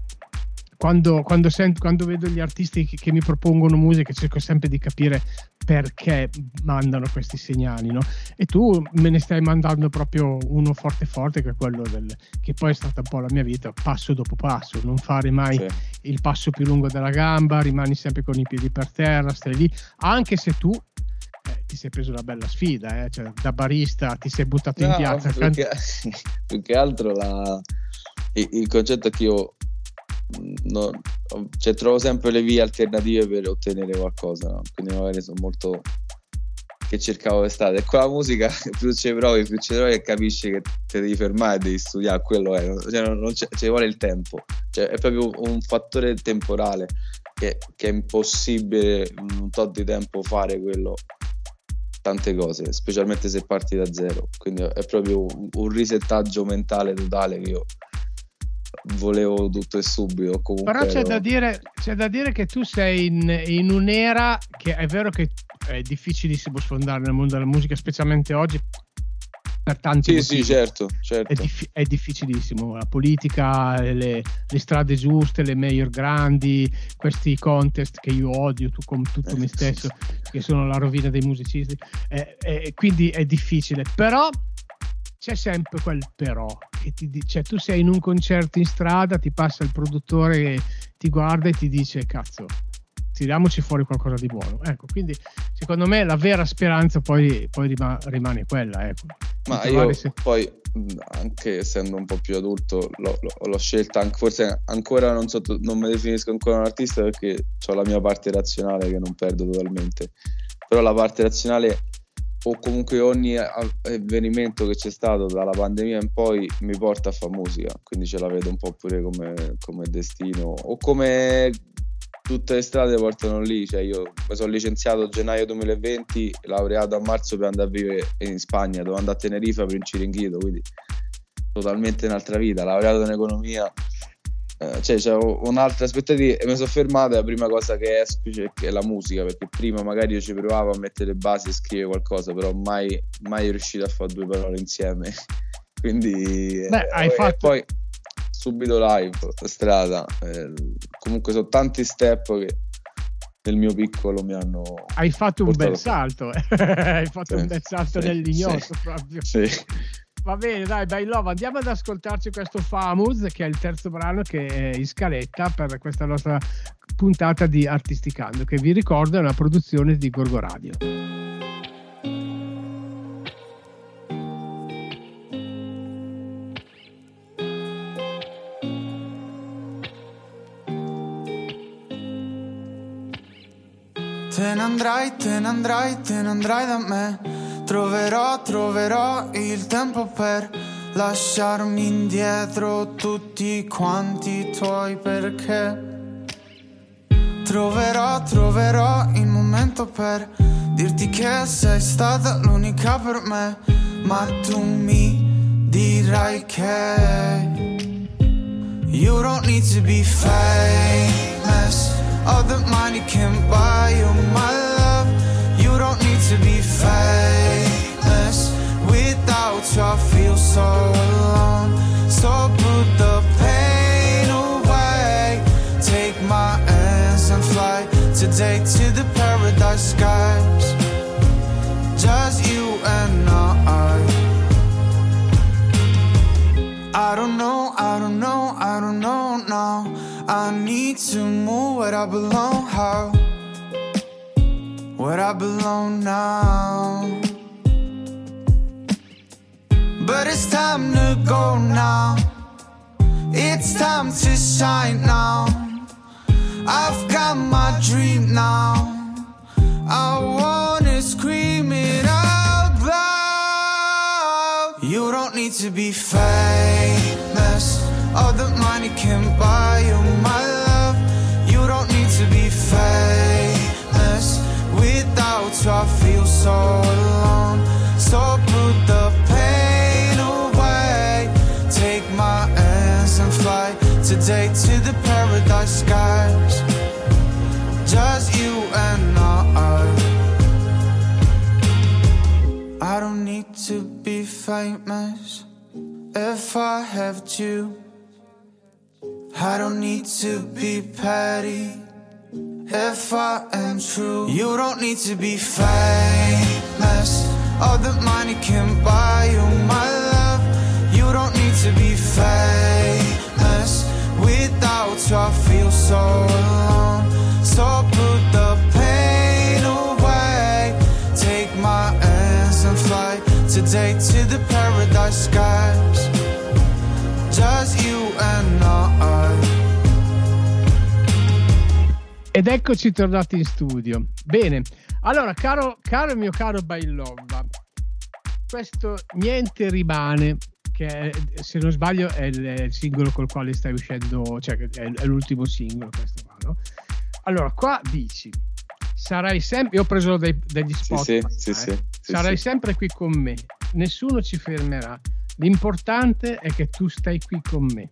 [SPEAKER 2] quando, quando, sento, quando, vedo gli artisti che, che, mi propongono musica cerco sempre di capire perché mandano questi segnali no? e tu me ne stai mandando proprio uno forte forte che è quello del, che poi è stata un po' la mia vita passo dopo passo non fare mai sì. il passo più lungo della gamba rimani sempre con i piedi per terra stai lì anche se tu eh, ti sei preso una bella sfida eh? cioè, da barista ti sei buttato no, in piazza
[SPEAKER 3] più che, più che altro la, il, il concetto che io no, cioè, trovo sempre le vie alternative per ottenere qualcosa, no? quindi magari sono molto che cercavo l'estate. E con la musica più ci provi, più ci trovi e capisci che ti devi fermare devi studiare, quello è, cioè, non, non ci vuole il tempo, cioè, è proprio un fattore temporale che, che è impossibile in un tot di tempo fare quello tante cose, specialmente se parti da zero. Quindi è proprio un risettaggio mentale totale che io volevo tutto e subito. Comunque
[SPEAKER 2] Però c'è, ero... da dire, c'è da dire che tu sei in, in un'era che è vero che è difficilissimo sfondare nel mondo della musica, specialmente oggi. Per tanti
[SPEAKER 3] sì,
[SPEAKER 2] motivi.
[SPEAKER 3] sì, certo, certo.
[SPEAKER 2] È, dif- è, difficilissimo. La politica, le, le, strade giuste, le mayor grandi, questi contest che io odio tu, con tutto me stesso, che sono la rovina dei musicisti. Eh, eh, quindi è difficile. Però c'è sempre quel però che ti dice, cioè, tu sei in un concerto in strada, ti passa il produttore, ti guarda e ti dice cazzo, tiriamoci fuori qualcosa di buono. Ecco, quindi secondo me la vera speranza poi, poi rima, rimane quella. Ecco.
[SPEAKER 3] Ma io se... poi, anche essendo un po' più adulto, l'ho, l'ho scelta, forse ancora non, so, non mi definisco ancora un artista perché ho la mia parte razionale che non perdo totalmente. Però la parte razionale o comunque ogni avvenimento che c'è stato dalla pandemia in poi mi porta a fare musica, quindi ce la vedo un po' pure come, come destino o come tutte le strade portano lì, cioè io mi sono licenziato a gennaio 2020, laureato a marzo per andare a vivere in Spagna, dove andare a Tenerife per un Ciringhito, quindi totalmente un'altra vita, laureato in economia eh, cioè c'è un'altra aspettativa e mi sono fermato la prima cosa che cioè, è la musica perché prima magari io ci provavo a mettere le basi e scrivere qualcosa però mai, mai riuscito a fare due parole insieme. Quindi
[SPEAKER 2] Beh, hai eh, fatto...
[SPEAKER 3] poi subito live strada. Eh, comunque sono tanti step che nel mio piccolo mi hanno
[SPEAKER 2] hai fatto un bel salto eh. hai fatto sì, un bel salto sì, nell'ignoto sì, proprio.
[SPEAKER 3] sì
[SPEAKER 2] Va bene, dai, by love, andiamo ad ascoltarci questo Famous, che è il terzo brano che è in scaletta per questa nostra puntata di Artisticando, che vi ricordo è una produzione di Gorgo Radio.
[SPEAKER 4] Te ne andrai, te ne andrai, te ne andrai da me Troverò, troverò il tempo per lasciarmi indietro tutti quanti i tuoi perché. Troverò, troverò il momento per dirti che sei stata l'unica per me, ma tu mi dirai che You don't need to be famous, all the money can buy you my love. You don't need to be famous without you I feel so alone. So put the pain away. Take my hands and fly Today to the paradise skies Just you and I. I don't know, I don't know, I don't know now. I need to move where I belong, how. Where I belong now but it's time to go now. It's time to shine now. I've got my dream now. I wanna scream it out loud. You don't need to be famous. All the money can buy you my love. You don't need to be famous. Without you, I feel so skies. Just you and I. I don't need to be famous if I have you. I don't need to be petty if I am true. You don't need to be famous. All the money can buy you my love. You don't need to be famous you I feel so alone. So put the pain away. Take my hands and fly Today to the paradise skies Just you and I.
[SPEAKER 2] Ed eccoci tornati in studio. Bene, Allora, caro, caro mio caro Bailova, questo Niente rimane, che se non sbaglio è il, è il, singolo col quale stai uscendo, cioè è, è l'ultimo singolo questo qua, no? Allora, qua dici, sarai sempre, io ho preso dei, degli spot, sì, sì, eh? sì, sarai sempre qui con me, nessuno ci fermerà, l'importante è che tu stai qui con me.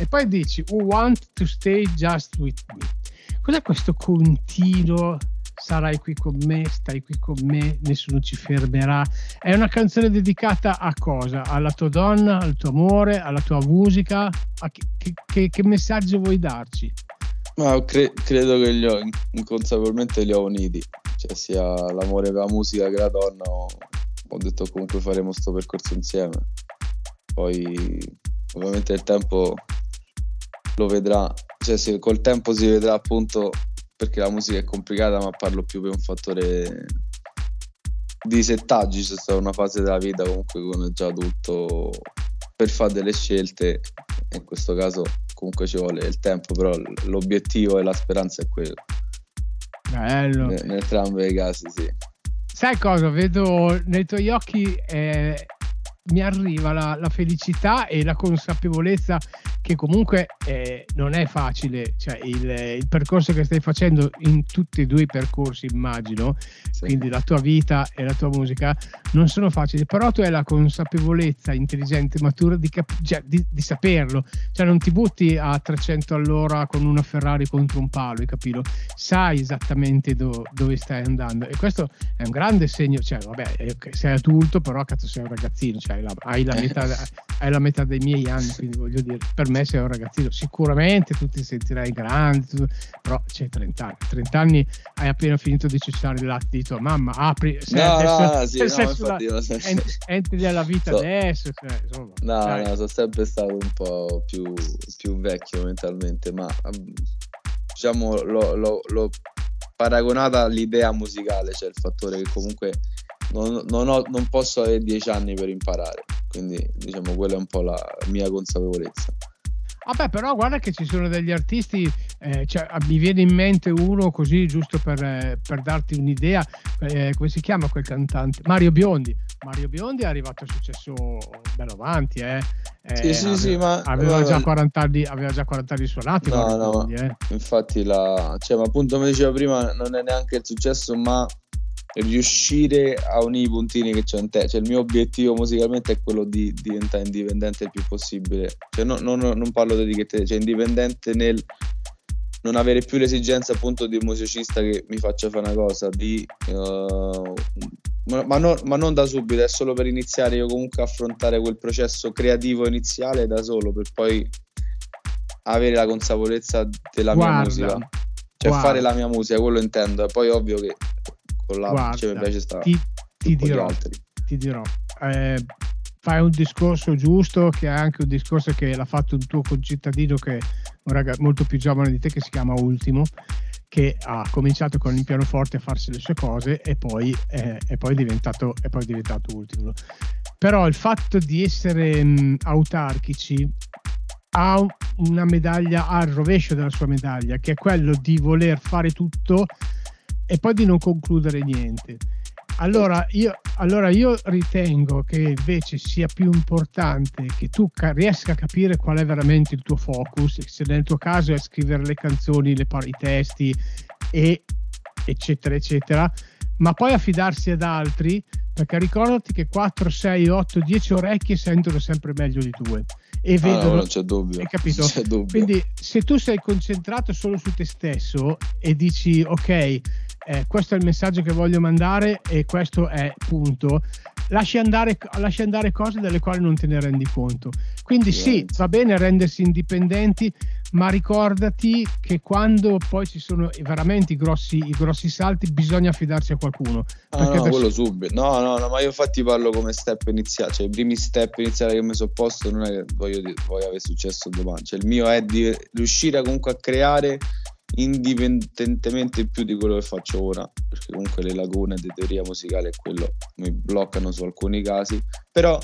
[SPEAKER 2] E poi dici, who want to stay just with me. Cos'è questo continuo sarai qui con me, stai qui con me, nessuno ci fermerà. È una canzone dedicata a cosa? Alla tua donna, al tuo amore, alla tua musica? Che, che, che, messaggio vuoi darci?
[SPEAKER 3] Ma cre- credo che li ho, inconsapevolmente li ho uniti, cioè sia l'amore per la musica che la donna. Ho, detto comunque faremo questo percorso insieme. Poi ovviamente il tempo lo vedrà, cioè se, col tempo si vedrà appunto perché la musica è complicata, ma parlo più per un fattore di settaggi. C'è stata una fase della vita comunque con già adulto per fare delle scelte. In questo caso comunque ci vuole il tempo, però l'obiettivo e la speranza è quello.
[SPEAKER 2] Bello.
[SPEAKER 3] Nel, entrambi i casi, sì.
[SPEAKER 2] Sai cosa? Vedo nei tuoi occhi eh, mi arriva la, la, felicità e la consapevolezza che comunque eh, non è facile, cioè il, il, percorso che stai facendo in tutti e due i percorsi immagino, sì. quindi la tua vita e la tua musica non sono facili, però tu hai la consapevolezza intelligente, matura di, cap- cioè, di, di saperlo, cioè non ti butti a 300 all'ora con una Ferrari contro un palo, hai capito? Sai esattamente do, dove stai andando e questo è un grande segno, cioè vabbè sei adulto però cazzo sei un ragazzino, cioè hai la, hai la, metà, hai la metà dei miei anni, quindi voglio dire, per me me sei un ragazzino, sicuramente tu ti sentirai grande, tu, però c'hai 30 anni. 30 anni hai appena finito di cessare il latte di tua mamma, apri,
[SPEAKER 3] sei no, adesso, no, sì, no, sei sulla,
[SPEAKER 2] entri nella vita so, adesso. Cioè,
[SPEAKER 3] insomma, no, dai. no, sono sempre stato un po' più, più vecchio mentalmente, ma diciamo l'ho, l'ho, l'ho paragonata all'idea musicale, cioè il fattore che comunque non, non, ho, non posso avere 10 anni per imparare, quindi diciamo quella è un po' la mia consapevolezza.
[SPEAKER 2] Vabbè, però guarda che ci sono degli artisti, eh, cioè, mi viene in mente uno così, giusto per, eh, per darti un'idea, eh, come si chiama quel cantante? Mario Biondi. Mario Biondi è arrivato a successo bello avanti, eh.
[SPEAKER 3] sì, sì, aveva, sì, ma
[SPEAKER 2] aveva, già 40 anni, aveva già 40 anni suonati.
[SPEAKER 3] No, no, Biondi, eh. infatti, la, cioè, ma appunto come diceva prima, non è neanche il successo, ma riuscire a unire i puntini che c'è in te. Cioè, il mio obiettivo musicalmente è quello di diventare indipendente il più possibile. Cioè, no, no, non parlo di etichette, cioè indipendente nel non avere più l'esigenza appunto di un musicista che mi faccia fare una cosa, di, uh, ma, ma, no, ma, non da subito, è solo per iniziare io comunque a affrontare quel processo creativo iniziale da solo, per poi avere la consapevolezza della Guarda. mia musica. Cioè Guarda. fare la mia musica, quello intendo. Poi ovvio che con la Guarda, cioè, invece sta
[SPEAKER 2] ti, ti dirò, ti dirò eh, fai un discorso giusto che è anche un discorso che l'ha fatto un tuo concittadino che è un ragazzo molto più giovane di te che si chiama Ultimo che ha cominciato con il pianoforte a farsi le sue cose e poi, eh, è, poi diventato, è poi diventato ultimo. Però il fatto di essere mh, autarchici ha una medaglia al rovescio della sua medaglia, che è quello di voler fare tutto e poi di non concludere niente. Allora io, allora io, ritengo che invece sia più importante che tu ca- riesca a capire qual è veramente il tuo focus, se nel tuo caso è scrivere le canzoni, le par- i testi, e eccetera, eccetera, ma poi affidarsi ad altri, perché ricordati che 4, 6, 8, 10 orecchie sentono sempre meglio di due e vedono. Ah, no,
[SPEAKER 3] non c'è dubbio.
[SPEAKER 2] Hai capito?
[SPEAKER 3] C'è dubbio.
[SPEAKER 2] Quindi se tu sei concentrato solo su te stesso e dici ok, eh, questo è il messaggio che voglio mandare e questo è punto. Lasci andare, lasci andare cose delle quali non te ne rendi conto. Quindi sì, va bene rendersi indipendenti, ma ricordati che quando poi ci sono veramente i grossi, i grossi salti bisogna affidarsi a qualcuno.
[SPEAKER 3] Ah, no, quello subito. No, no, no, ma io infatti parlo come step iniziale, cioè i primi step iniziali che mi sono posto non è che voglio, voglio avere successo domani, cioè il mio è di riuscire comunque a creare indipendentemente più di quello che faccio ora, perché comunque le lagune di teoria musicale e quello mi bloccano su alcuni casi, però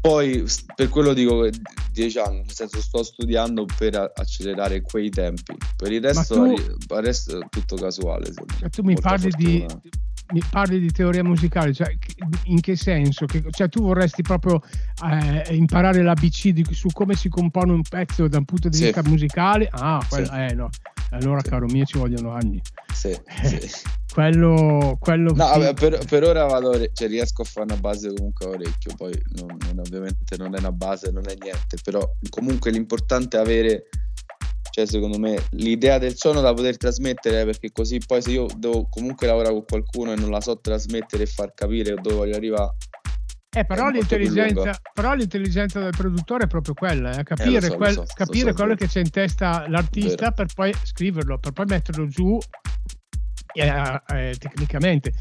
[SPEAKER 3] Poi per quello dico 10 anni, nel senso sto studiando per accelerare quei tempi. Per il resto, tu, il resto è tutto casuale.
[SPEAKER 2] Cioè, tu mi parli di, mi parli di teoria musicale, cioè in che senso? Che, cioè tu vorresti proprio eh, imparare l'ABC di, su come si compone un pezzo da un punto di sì. vista musicale? Ah, quello, sì. eh, no. allora sì. caro mio ci vogliono anni.
[SPEAKER 3] Sì, eh, sì.
[SPEAKER 2] Quello, quello
[SPEAKER 3] no, vabbè, per, per, ora vado, cioè, riesco a fare una base comunque a orecchio, poi non, non, ovviamente non è una base, non è niente, però comunque l'importante è avere cioè secondo me l'idea del suono da poter trasmettere perché così poi se io devo comunque lavorare con qualcuno e non la so trasmettere e far capire dove voglio arrivare
[SPEAKER 2] eh, però, l'intelligenza, però, l'intelligenza, del produttore è proprio quella, eh? capire, eh, so, quel, so, capire so, quello che c'è in testa l'artista Vero. per poi scriverlo, per poi metterlo giù eh, eh, tecnicamente.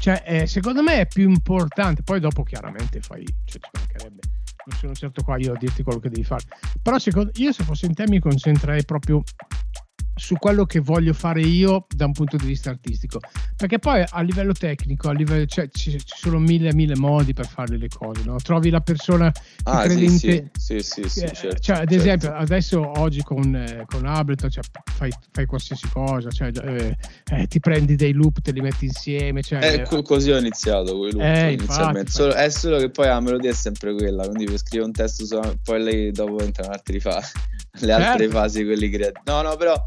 [SPEAKER 2] Cioè, eh, secondo me è più importante, poi dopo chiaramente fai, cioè, ci mancherebbe non sono certo qua io a dirti quello che devi fare. Però secondo, io se fossi in te mi concentrerei proprio su quello che voglio fare io da un punto di vista artistico perché poi a livello tecnico a livello, cioè, ci, ci, sono mille mille modi per fare le cose no? trovi la persona
[SPEAKER 3] ah, credente sì, sì, sì, sì,
[SPEAKER 2] eh,
[SPEAKER 3] certo,
[SPEAKER 2] cioè, ad
[SPEAKER 3] certo.
[SPEAKER 2] esempio adesso oggi con, eh, con Ableton cioè, fai, fai, qualsiasi cosa cioè, eh, eh, ti prendi dei loop te li metti insieme cioè,
[SPEAKER 3] eh, co- così ho iniziato con i loop eh, inizialmente infatti, solo, è solo che poi la melodia è sempre quella quindi per scrivere un testo poi lei dopo entra un'altra fase le altre certo. fasi quelli creativi no no però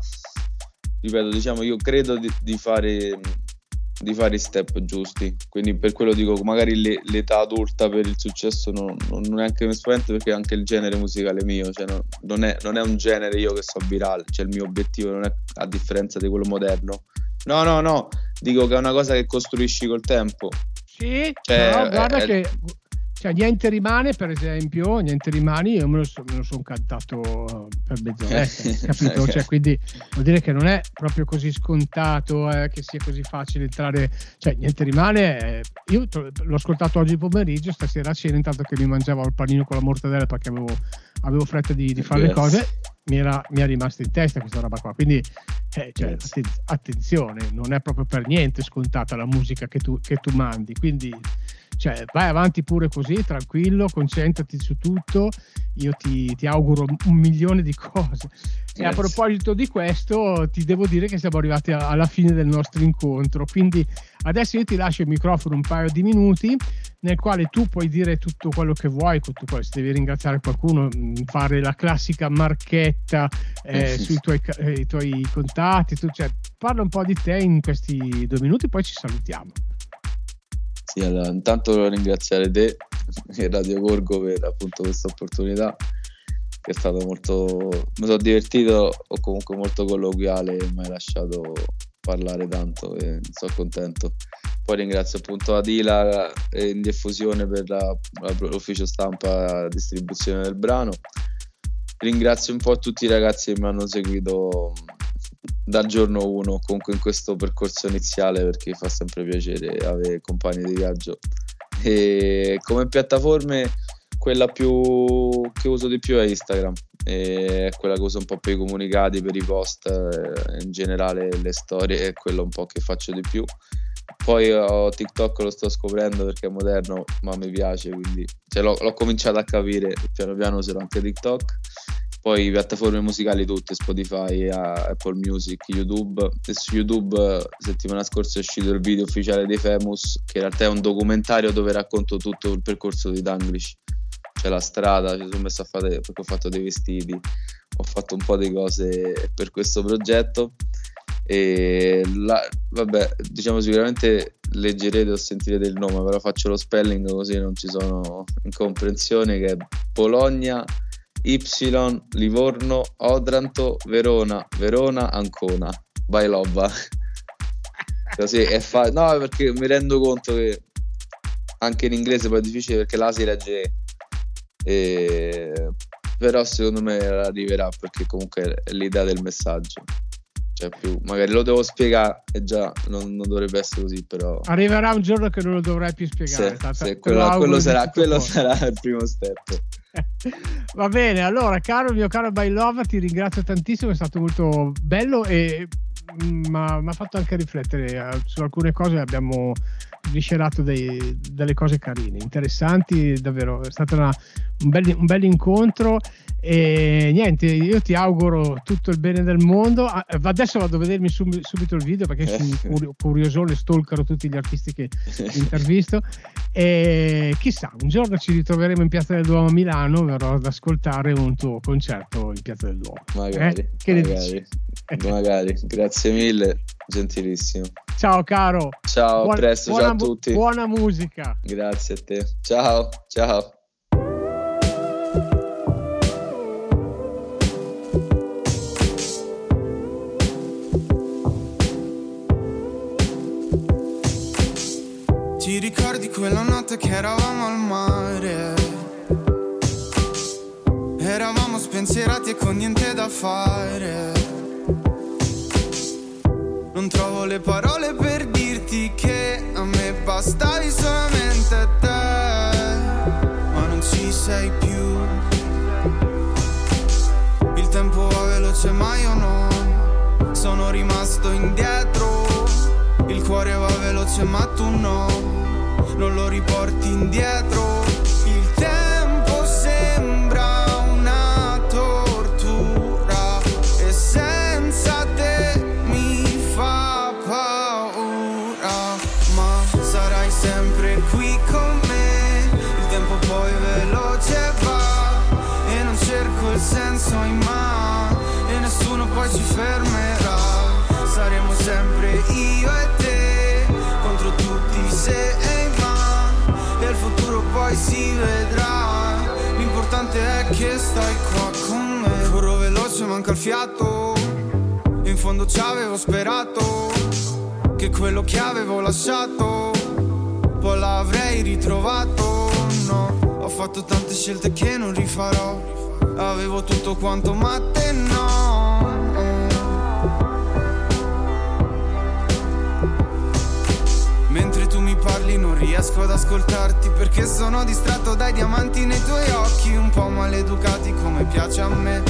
[SPEAKER 3] ripeto, diciamo, io credo di, di, fare, di fare i step giusti. Quindi per quello dico, magari le, l'età adulta per il successo non, non neanche mi spavento perché anche il genere musicale mio, cioè no, non, è, non, è, un genere io che so virale, cioè il mio obiettivo non è a differenza di quello moderno. No, no, no, dico che è una cosa che costruisci col tempo.
[SPEAKER 2] Sì, cioè, no, guarda è, che cioè, niente rimane, per esempio, niente rimane, io me lo, so, me lo sono cantato per mezz'oretta, capito? Cioè, quindi vuol dire che non è proprio così scontato eh, che sia così facile entrare. Cioè, niente rimane. Eh, io l'ho ascoltato oggi pomeriggio, stasera a cena, intanto che mi mangiavo il panino con la mortadella perché avevo, avevo fretta di, di fare yes. le cose, mi era, mi è rimasta in testa questa roba qua. Quindi, eh, cioè, yes. attenzione, non è proprio per niente scontata la musica che tu, che tu mandi. Quindi cioè, vai avanti pure così, tranquillo, concentrati su tutto. Io ti, ti auguro un milione di cose. E a proposito di questo, ti devo dire che siamo arrivati alla fine del nostro incontro. Quindi adesso io ti lascio il microfono un paio di minuti nel quale tu puoi dire tutto quello che vuoi, tutto quello, se devi ringraziare qualcuno, mm, fare la classica marchetta eh, sui tuoi, eh, tuoi contatti, tu, cioè, parla un po' di te in questi due minuti, poi ci salutiamo.
[SPEAKER 3] Sì, allora, intanto volevo ringraziare te e Radio Gorgo per appunto questa opportunità che è stato molto mi sono divertito o comunque molto colloquiale e mi hai lasciato parlare tanto e sono contento. Poi ringrazio appunto Adila e in diffusione per la, l'ufficio stampa distribuzione del brano. Ringrazio un po' tutti i ragazzi che mi hanno seguito dal giorno 1 comunque in questo percorso iniziale perché fa sempre piacere avere compagni di viaggio. E come piattaforme quella più che uso di più è Instagram è quella che uso un po' per i comunicati per i post eh, in generale le storie è quello un po' che faccio di più. Poi ho TikTok lo sto scoprendo perché è moderno ma mi piace quindi cioè, l'ho, l'ho cominciato a capire piano piano userò anche TikTok poi piattaforme musicali tutte, Spotify, Apple Music, YouTube. E su YouTube settimana scorsa è uscito il video ufficiale dei Famous, che in realtà è un documentario dove racconto tutto il percorso di Danglish. C'è la strada, ci sono messo a fare perché ho fatto dei vestiti, ho fatto un po' di cose per questo progetto. E la, vabbè, diciamo sicuramente leggerete o sentirete il nome, però faccio lo spelling così non ci sono incomprensioni che è Bologna Y, Livorno, Odranto, Verona, Verona, Ancona, Bailobba. Così è facile. No, perché mi rendo conto che anche in inglese poi è difficile perché la si legge. E... Però secondo me arriverà perché comunque è l'idea del messaggio. Cioè più, magari lo devo spiegare e già non, non, dovrebbe essere così, però...
[SPEAKER 2] Arriverà un giorno che non lo dovrai più spiegare.
[SPEAKER 3] Sì, sì, quello, quello, sarà, quello sarà il primo step.
[SPEAKER 2] Va bene, allora, caro mio caro By Love, ti ringrazio tantissimo, è stato molto bello e mi ha fatto anche riflettere eh, su alcune cose, abbiamo viscerato dei, delle cose carine, interessanti, davvero è stato una, un, bel, un bel incontro e niente, io ti auguro tutto il bene del mondo. Ah, adesso vado a vedermi sub, subito il video perché sono un curiosone, stalkero tutti gli artisti che intervisto. E chissà, un giorno ci ritroveremo in Piazza del Duomo a Milano, verrò ad ascoltare un tuo concerto in Piazza del Duomo.
[SPEAKER 3] Magari, eh? che magari, magari. Grazie mille, gentilissimo.
[SPEAKER 2] Ciao caro.
[SPEAKER 3] Ciao, Buon, a presto, ciao a tutti.
[SPEAKER 2] Buona musica.
[SPEAKER 3] Grazie a te. Ciao, ciao.
[SPEAKER 4] Ti ricordi quella notte che eravamo al mare? Eravamo spensierati e con niente da fare. Non trovo le parole per dirti che a me bastavi solamente te, ma non ci sei più. Il tempo va veloce ma io no, sono rimasto indietro. Il cuore va veloce ma tu no non lo riporti indietro. Poi si vedrà. L'importante è che stai qua con me. Corro veloce, manca il fiato. In fondo ci avevo sperato che quello che avevo lasciato poi l'avrei ritrovato. No, ho fatto tante scelte che non rifarò. Avevo tutto quanto, ma te no. Parli non riesco ad ascoltarti perché sono distratto dai diamanti nei tuoi occhi un po' maleducati come piace a me.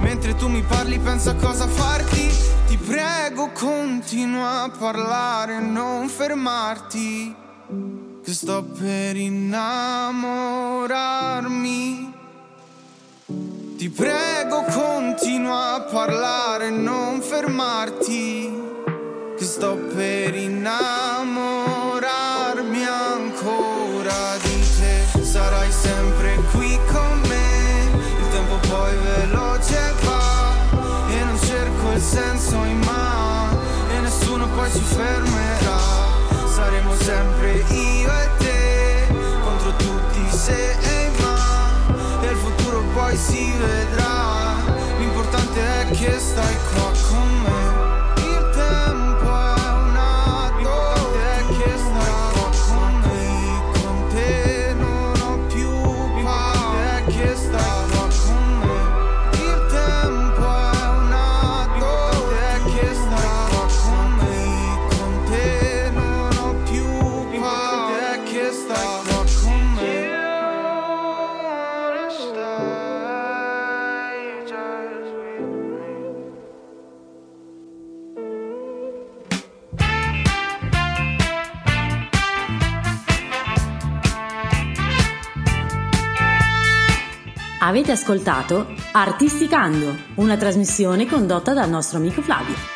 [SPEAKER 4] Mentre tu mi parli penso a cosa farti. Ti prego continua a parlare non fermarti che sto per innamorarmi. Ti prego continua a parlare non fermarti che sto per innamorarmi ancora di te. Sarai sempre qui con me, il tempo poi veloce va e non cerco il senso in mano e nessuno poi ci fermerà. Saremo sempre io e te contro tutti se e ma e il futuro poi si vedrà. L'importante è che stai qua con me.
[SPEAKER 1] Avete ascoltato Artisticando, una trasmissione condotta dal nostro amico Flavio.